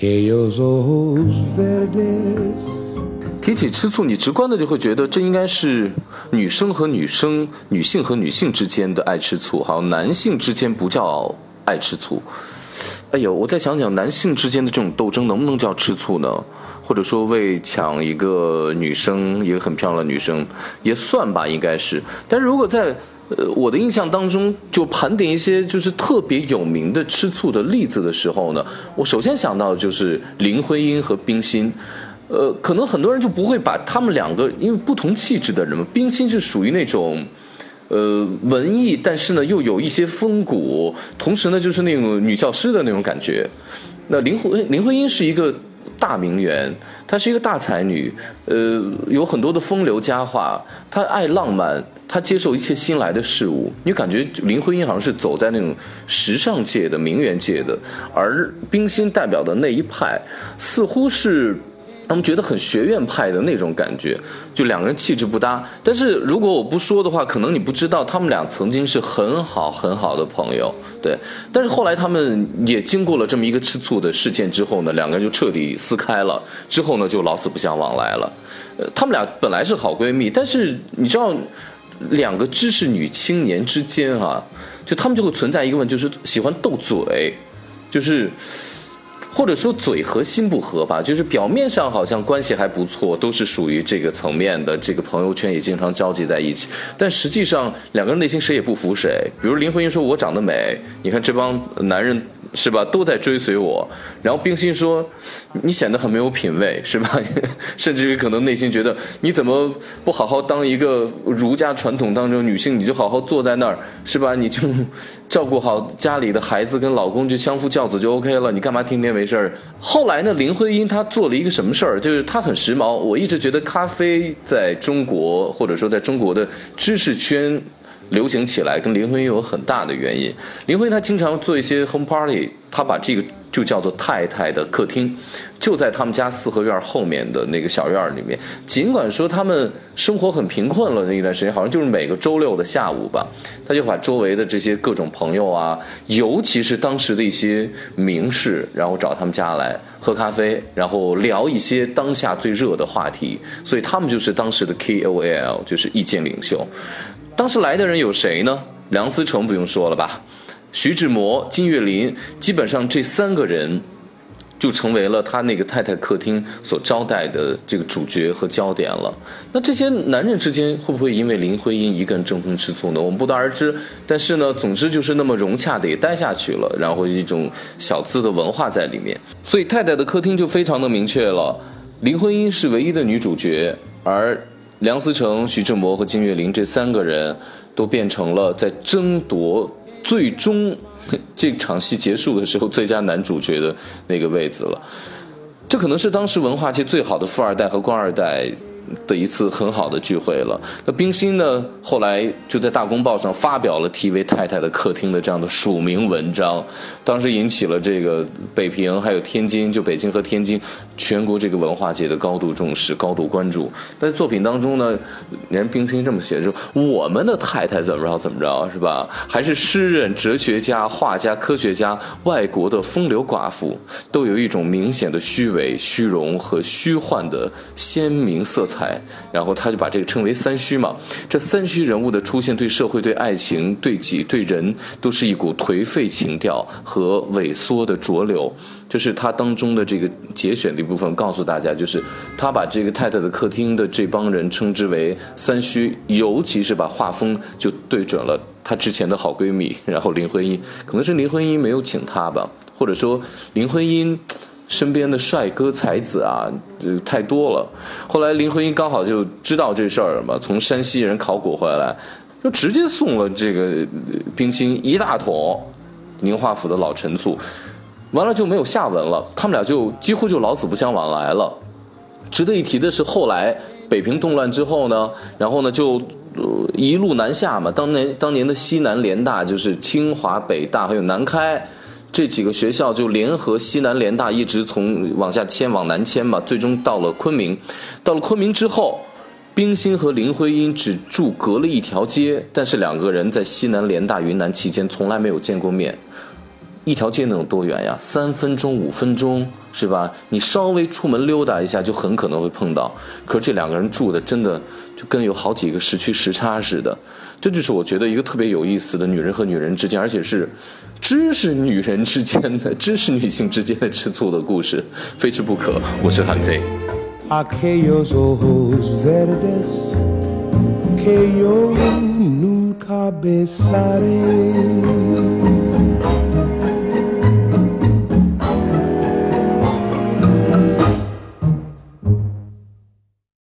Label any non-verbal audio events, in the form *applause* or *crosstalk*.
提起吃醋，你直观的就会觉得这应该是女生和女生、女性和女性之间的爱吃醋，好像男性之间不叫爱吃醋。哎呦，我再想想，男性之间的这种斗争能不能叫吃醋呢？或者说为抢一个女生，一个很漂亮的女生，也算吧，应该是。但是如果在呃我的印象当中，就盘点一些就是特别有名的吃醋的例子的时候呢，我首先想到的就是林徽因和冰心。呃，可能很多人就不会把他们两个，因为不同气质的人嘛，冰心是属于那种。呃，文艺，但是呢，又有一些风骨，同时呢，就是那种女教师的那种感觉。那林徽林徽因是一个大名媛，她是一个大才女，呃，有很多的风流佳话，她爱浪漫，她接受一切新来的事物。你感觉林徽因好像是走在那种时尚界的名媛界的，而冰心代表的那一派，似乎是。他们觉得很学院派的那种感觉，就两个人气质不搭。但是如果我不说的话，可能你不知道他们俩曾经是很好很好的朋友，对。但是后来他们也经过了这么一个吃醋的事件之后呢，两个人就彻底撕开了。之后呢，就老死不相往来了。呃，他们俩本来是好闺蜜，但是你知道，两个知识女青年之间啊，就他们就会存在一个问题，就是喜欢斗嘴，就是。或者说嘴和心不合吧，就是表面上好像关系还不错，都是属于这个层面的，这个朋友圈也经常交集在一起，但实际上两个人内心谁也不服谁。比如林徽因说：“我长得美，你看这帮男人。”是吧？都在追随我。然后冰心说：“你显得很没有品位，是吧？*laughs* 甚至于可能内心觉得你怎么不好好当一个儒家传统当中女性，你就好好坐在那儿，是吧？你就照顾好家里的孩子跟老公，就相夫教子就 OK 了。你干嘛天天没事儿？”后来呢？林徽因她做了一个什么事儿？就是她很时髦。我一直觉得咖啡在中国或者说在中国的知识圈。流行起来跟林徽因有很大的原因。林徽因她经常做一些 home party，她把这个就叫做太太的客厅，就在他们家四合院后面的那个小院里面。尽管说他们生活很贫困了那一段时间，好像就是每个周六的下午吧，他就把周围的这些各种朋友啊，尤其是当时的一些名士，然后找他们家来喝咖啡，然后聊一些当下最热的话题。所以他们就是当时的 KOL，就是意见领袖。当时来的人有谁呢？梁思成不用说了吧，徐志摩、金岳霖，基本上这三个人就成为了他那个太太客厅所招待的这个主角和焦点了。那这些男人之间会不会因为林徽因一个人争风吃醋呢？我们不得而知。但是呢，总之就是那么融洽的也待下去了，然后一种小资的文化在里面。所以太太的客厅就非常的明确了，林徽因是唯一的女主角，而。梁思成、徐志摩和金岳霖这三个人，都变成了在争夺最终 *laughs* 这场戏结束的时候最佳男主角的那个位子了。这可能是当时文化界最好的富二代和官二代。的一次很好的聚会了。那冰心呢？后来就在《大公报》上发表了题为《太太的客厅》的这样的署名文章，当时引起了这个北平还有天津，就北京和天津全国这个文化界的高度重视、高度关注。在作品当中呢，连冰心这么写，就我们的太太怎么着怎么着，是吧？还是诗人、哲学家、画家、科学家，外国的风流寡妇，都有一种明显的虚伪、虚荣和虚幻的鲜明色彩。然后他就把这个称为三虚嘛。这三虚人物的出现，对社会、对爱情、对己、对人，都是一股颓废情调和萎缩的浊流。就是他当中的这个节选的部分，告诉大家，就是他把这个太太的客厅的这帮人称之为三虚，尤其是把画风就对准了他之前的好闺蜜，然后林徽因，可能是林徽因没有请他吧，或者说林徽因。身边的帅哥才子啊，太多了。后来林徽因刚好就知道这事儿嘛，从山西人考古回来，就直接送了这个冰心一大桶宁化府的老陈醋，完了就没有下文了。他们俩就几乎就老死不相往来了。值得一提的是，后来北平动乱之后呢，然后呢就一路南下嘛。当年当年的西南联大就是清华、北大还有南开。这几个学校就联合西南联大，一直从往下迁往南迁嘛，最终到了昆明。到了昆明之后，冰心和林徽因只住隔了一条街，但是两个人在西南联大云南期间从来没有见过面。一条街能有多远呀？三分钟、五分钟是吧？你稍微出门溜达一下，就很可能会碰到。可是这两个人住的真的就跟有好几个时区时差似的。这就是我觉得一个特别有意思的女人和女人之间，而且是知识女人之间的、知识女性之间的吃醋的故事，非吃不可。我是韩飞。